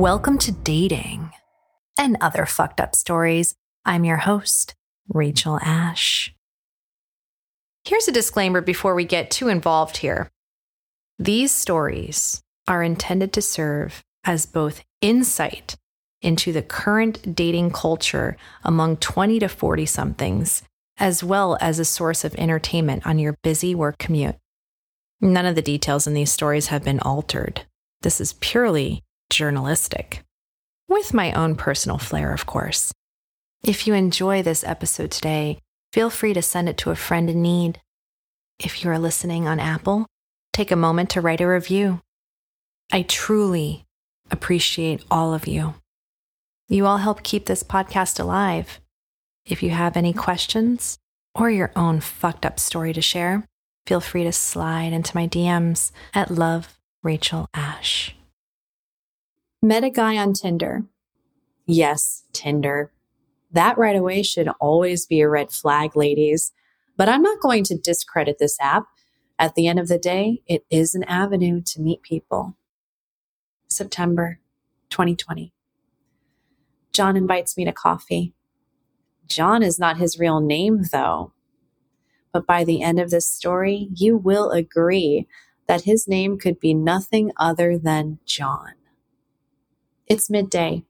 Welcome to dating and other fucked up stories. I'm your host, Rachel Ash. Here's a disclaimer before we get too involved here. These stories are intended to serve as both insight into the current dating culture among 20 to 40 somethings, as well as a source of entertainment on your busy work commute. None of the details in these stories have been altered. This is purely journalistic, with my own personal flair, of course. If you enjoy this episode today, feel free to send it to a friend in need. If you are listening on Apple, take a moment to write a review. I truly appreciate all of you. You all help keep this podcast alive. If you have any questions or your own fucked up story to share, feel free to slide into my DMs at Love Rachel Ash. Met a guy on Tinder. Yes, Tinder. That right away should always be a red flag, ladies. But I'm not going to discredit this app. At the end of the day, it is an avenue to meet people. September 2020. John invites me to coffee. John is not his real name, though. But by the end of this story, you will agree that his name could be nothing other than John. It's midday.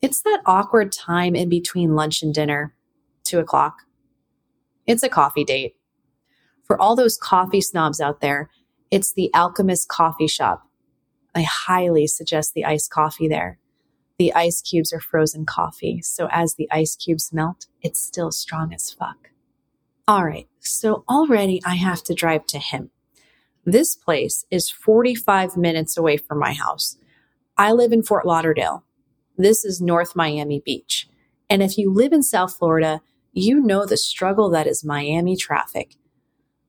It's that awkward time in between lunch and dinner, two o'clock. It's a coffee date. For all those coffee snobs out there, it's the Alchemist Coffee Shop. I highly suggest the iced coffee there. The ice cubes are frozen coffee, so as the ice cubes melt, it's still strong as fuck. All right, so already I have to drive to him. This place is 45 minutes away from my house. I live in Fort Lauderdale. This is North Miami Beach. And if you live in South Florida, you know the struggle that is Miami traffic.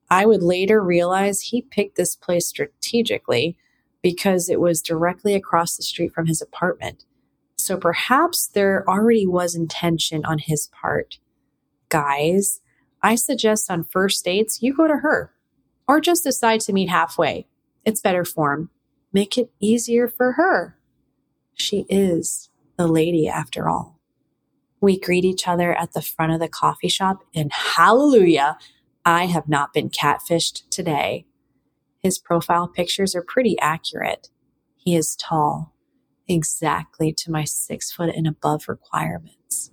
I would later realize he picked this place strategically because it was directly across the street from his apartment. So perhaps there already was intention on his part. Guys, I suggest on first dates, you go to her or just decide to meet halfway. It's better form. Make it easier for her. She is the lady after all. We greet each other at the front of the coffee shop, and hallelujah, I have not been catfished today. His profile pictures are pretty accurate. He is tall, exactly to my six foot and above requirements.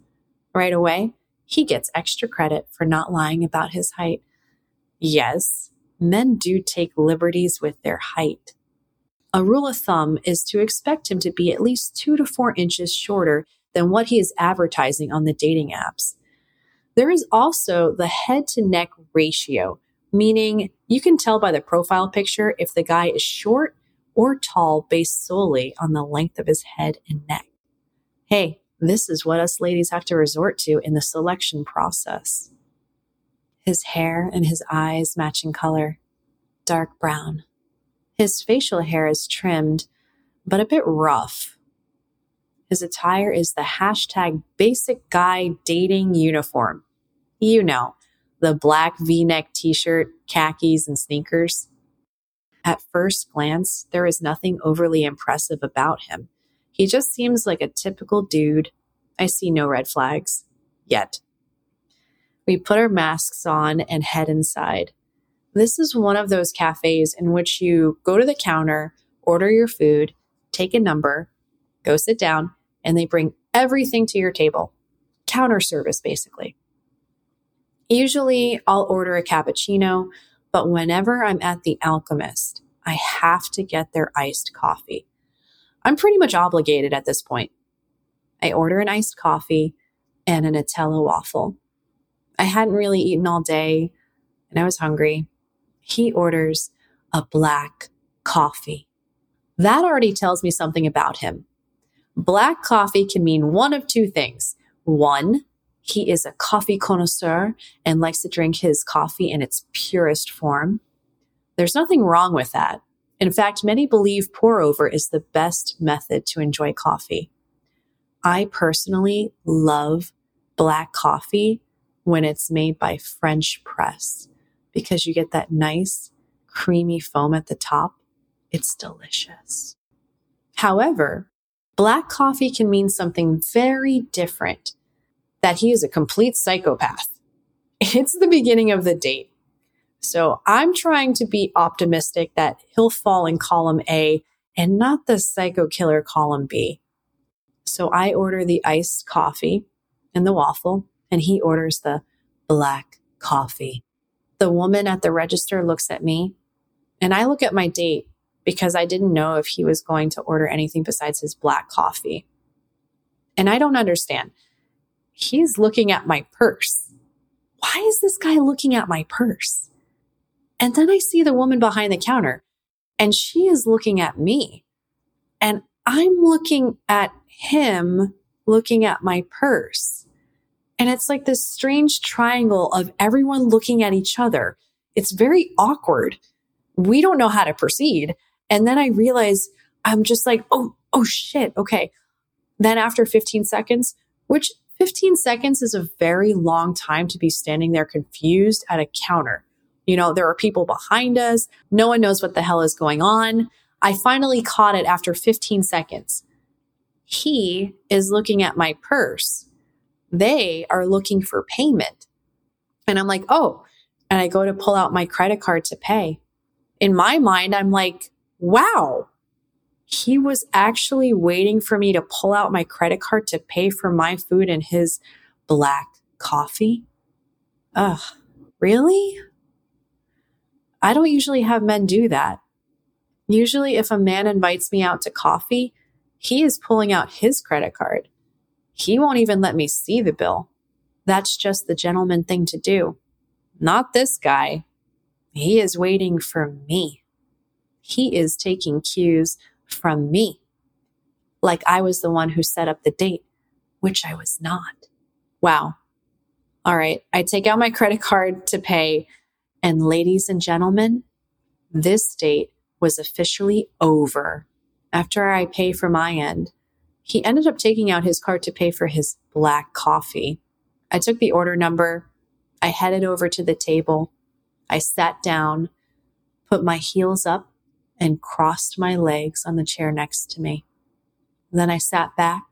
Right away, he gets extra credit for not lying about his height. Yes, men do take liberties with their height. A rule of thumb is to expect him to be at least two to four inches shorter than what he is advertising on the dating apps. There is also the head to neck ratio, meaning you can tell by the profile picture if the guy is short or tall based solely on the length of his head and neck. Hey, this is what us ladies have to resort to in the selection process. His hair and his eyes matching color, dark brown. His facial hair is trimmed, but a bit rough. His attire is the hashtag basic guy dating uniform. You know, the black v neck t shirt, khakis, and sneakers. At first glance, there is nothing overly impressive about him. He just seems like a typical dude. I see no red flags. Yet. We put our masks on and head inside. This is one of those cafes in which you go to the counter, order your food, take a number, go sit down, and they bring everything to your table. Counter service, basically. Usually I'll order a cappuccino, but whenever I'm at the Alchemist, I have to get their iced coffee. I'm pretty much obligated at this point. I order an iced coffee and a Nutella waffle. I hadn't really eaten all day and I was hungry he orders a black coffee. That already tells me something about him. Black coffee can mean one of two things. One, he is a coffee connoisseur and likes to drink his coffee in its purest form. There's nothing wrong with that. In fact, many believe pour over is the best method to enjoy coffee. I personally love black coffee when it's made by French press because you get that nice creamy foam at the top. It's delicious. However, black coffee can mean something very different that he is a complete psychopath. It's the beginning of the date. So I'm trying to be optimistic that he'll fall in column A and not the psycho killer column B. So I order the iced coffee and the waffle, and he orders the black coffee. The woman at the register looks at me, and I look at my date because I didn't know if he was going to order anything besides his black coffee. And I don't understand. He's looking at my purse. Why is this guy looking at my purse? And then I see the woman behind the counter and she is looking at me and I'm looking at him looking at my purse. And it's like this strange triangle of everyone looking at each other. It's very awkward. We don't know how to proceed. And then I realize I'm just like, oh, oh shit. Okay. Then after 15 seconds, which 15 seconds is a very long time to be standing there confused at a counter. You know, there are people behind us. No one knows what the hell is going on. I finally caught it after 15 seconds. He is looking at my purse. They are looking for payment. And I'm like, oh, and I go to pull out my credit card to pay. In my mind, I'm like, wow, he was actually waiting for me to pull out my credit card to pay for my food and his black coffee. Ugh, really? I don't usually have men do that. Usually, if a man invites me out to coffee, he is pulling out his credit card. He won't even let me see the bill. That's just the gentleman thing to do. Not this guy. He is waiting for me. He is taking cues from me. Like I was the one who set up the date, which I was not. Wow. All right. I take out my credit card to pay and ladies and gentlemen, this date was officially over. After I pay for my end, he ended up taking out his card to pay for his black coffee. I took the order number. I headed over to the table. I sat down, put my heels up, and crossed my legs on the chair next to me. Then I sat back,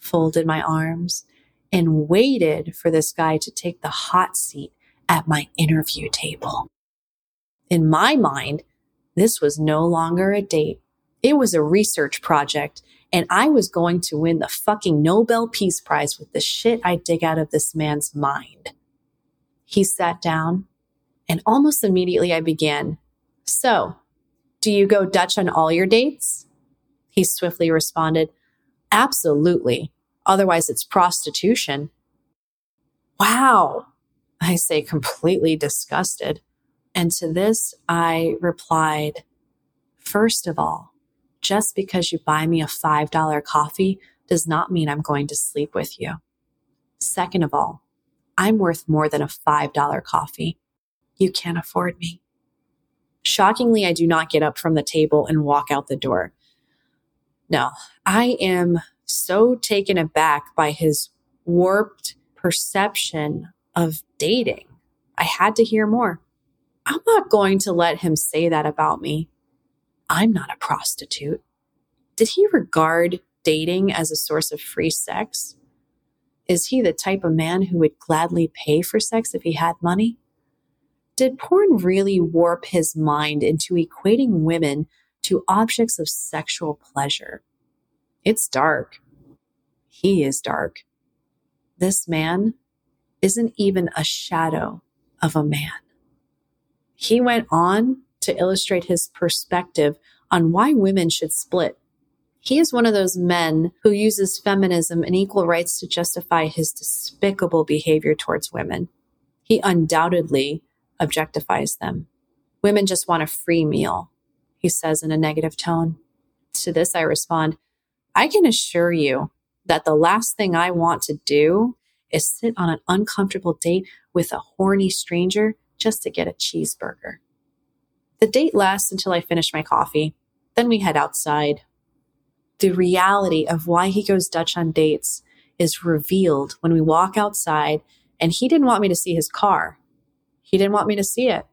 folded my arms, and waited for this guy to take the hot seat at my interview table. In my mind, this was no longer a date. It was a research project and I was going to win the fucking Nobel Peace Prize with the shit I dig out of this man's mind. He sat down and almost immediately I began. So, do you go Dutch on all your dates? He swiftly responded, Absolutely. Otherwise, it's prostitution. Wow. I say completely disgusted. And to this, I replied, First of all, just because you buy me a $5 coffee does not mean I'm going to sleep with you. Second of all, I'm worth more than a $5 coffee. You can't afford me. Shockingly, I do not get up from the table and walk out the door. No, I am so taken aback by his warped perception of dating. I had to hear more. I'm not going to let him say that about me. I'm not a prostitute. Did he regard dating as a source of free sex? Is he the type of man who would gladly pay for sex if he had money? Did porn really warp his mind into equating women to objects of sexual pleasure? It's dark. He is dark. This man isn't even a shadow of a man. He went on to illustrate his perspective on why women should split. He is one of those men who uses feminism and equal rights to justify his despicable behavior towards women. He undoubtedly objectifies them. Women just want a free meal, he says in a negative tone. To this, I respond, I can assure you that the last thing I want to do is sit on an uncomfortable date with a horny stranger just to get a cheeseburger. The date lasts until I finish my coffee. Then we head outside. The reality of why he goes Dutch on dates is revealed when we walk outside and he didn't want me to see his car. He didn't want me to see it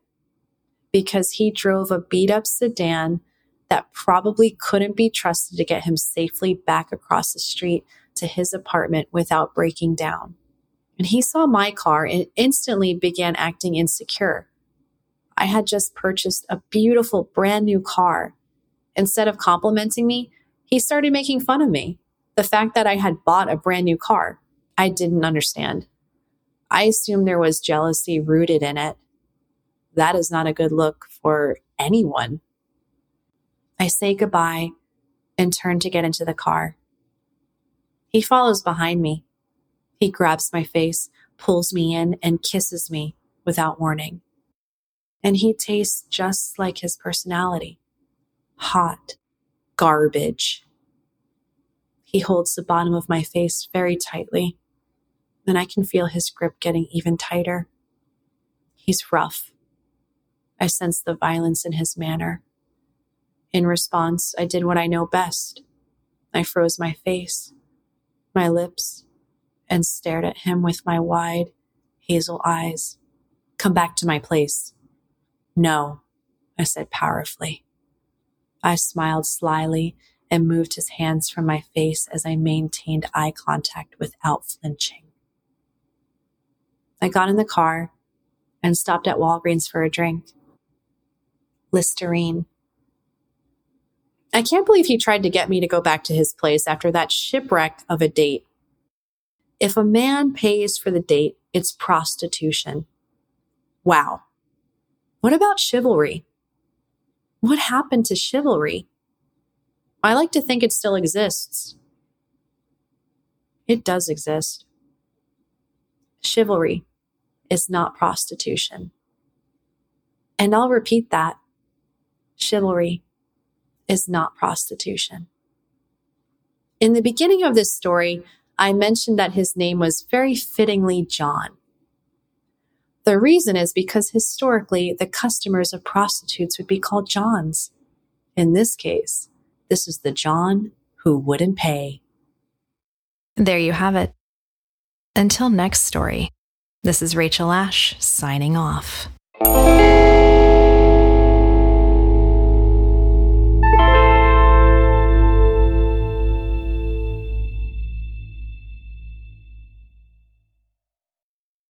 because he drove a beat up sedan that probably couldn't be trusted to get him safely back across the street to his apartment without breaking down. And he saw my car and instantly began acting insecure. I had just purchased a beautiful brand new car. Instead of complimenting me, he started making fun of me. The fact that I had bought a brand new car, I didn't understand. I assumed there was jealousy rooted in it. That is not a good look for anyone. I say goodbye and turn to get into the car. He follows behind me. He grabs my face, pulls me in, and kisses me without warning. And he tastes just like his personality hot, garbage. He holds the bottom of my face very tightly, and I can feel his grip getting even tighter. He's rough. I sense the violence in his manner. In response, I did what I know best. I froze my face, my lips, and stared at him with my wide, hazel eyes. Come back to my place. No, I said powerfully. I smiled slyly and moved his hands from my face as I maintained eye contact without flinching. I got in the car and stopped at Walgreens for a drink. Listerine I can't believe he tried to get me to go back to his place after that shipwreck of a date. If a man pays for the date, it's prostitution. Wow. What about chivalry? What happened to chivalry? I like to think it still exists. It does exist. Chivalry is not prostitution. And I'll repeat that. Chivalry is not prostitution. In the beginning of this story, I mentioned that his name was very fittingly John. The reason is because historically, the customers of prostitutes would be called Johns. In this case, this is the John who wouldn't pay. There you have it. Until next story, this is Rachel Ash signing off.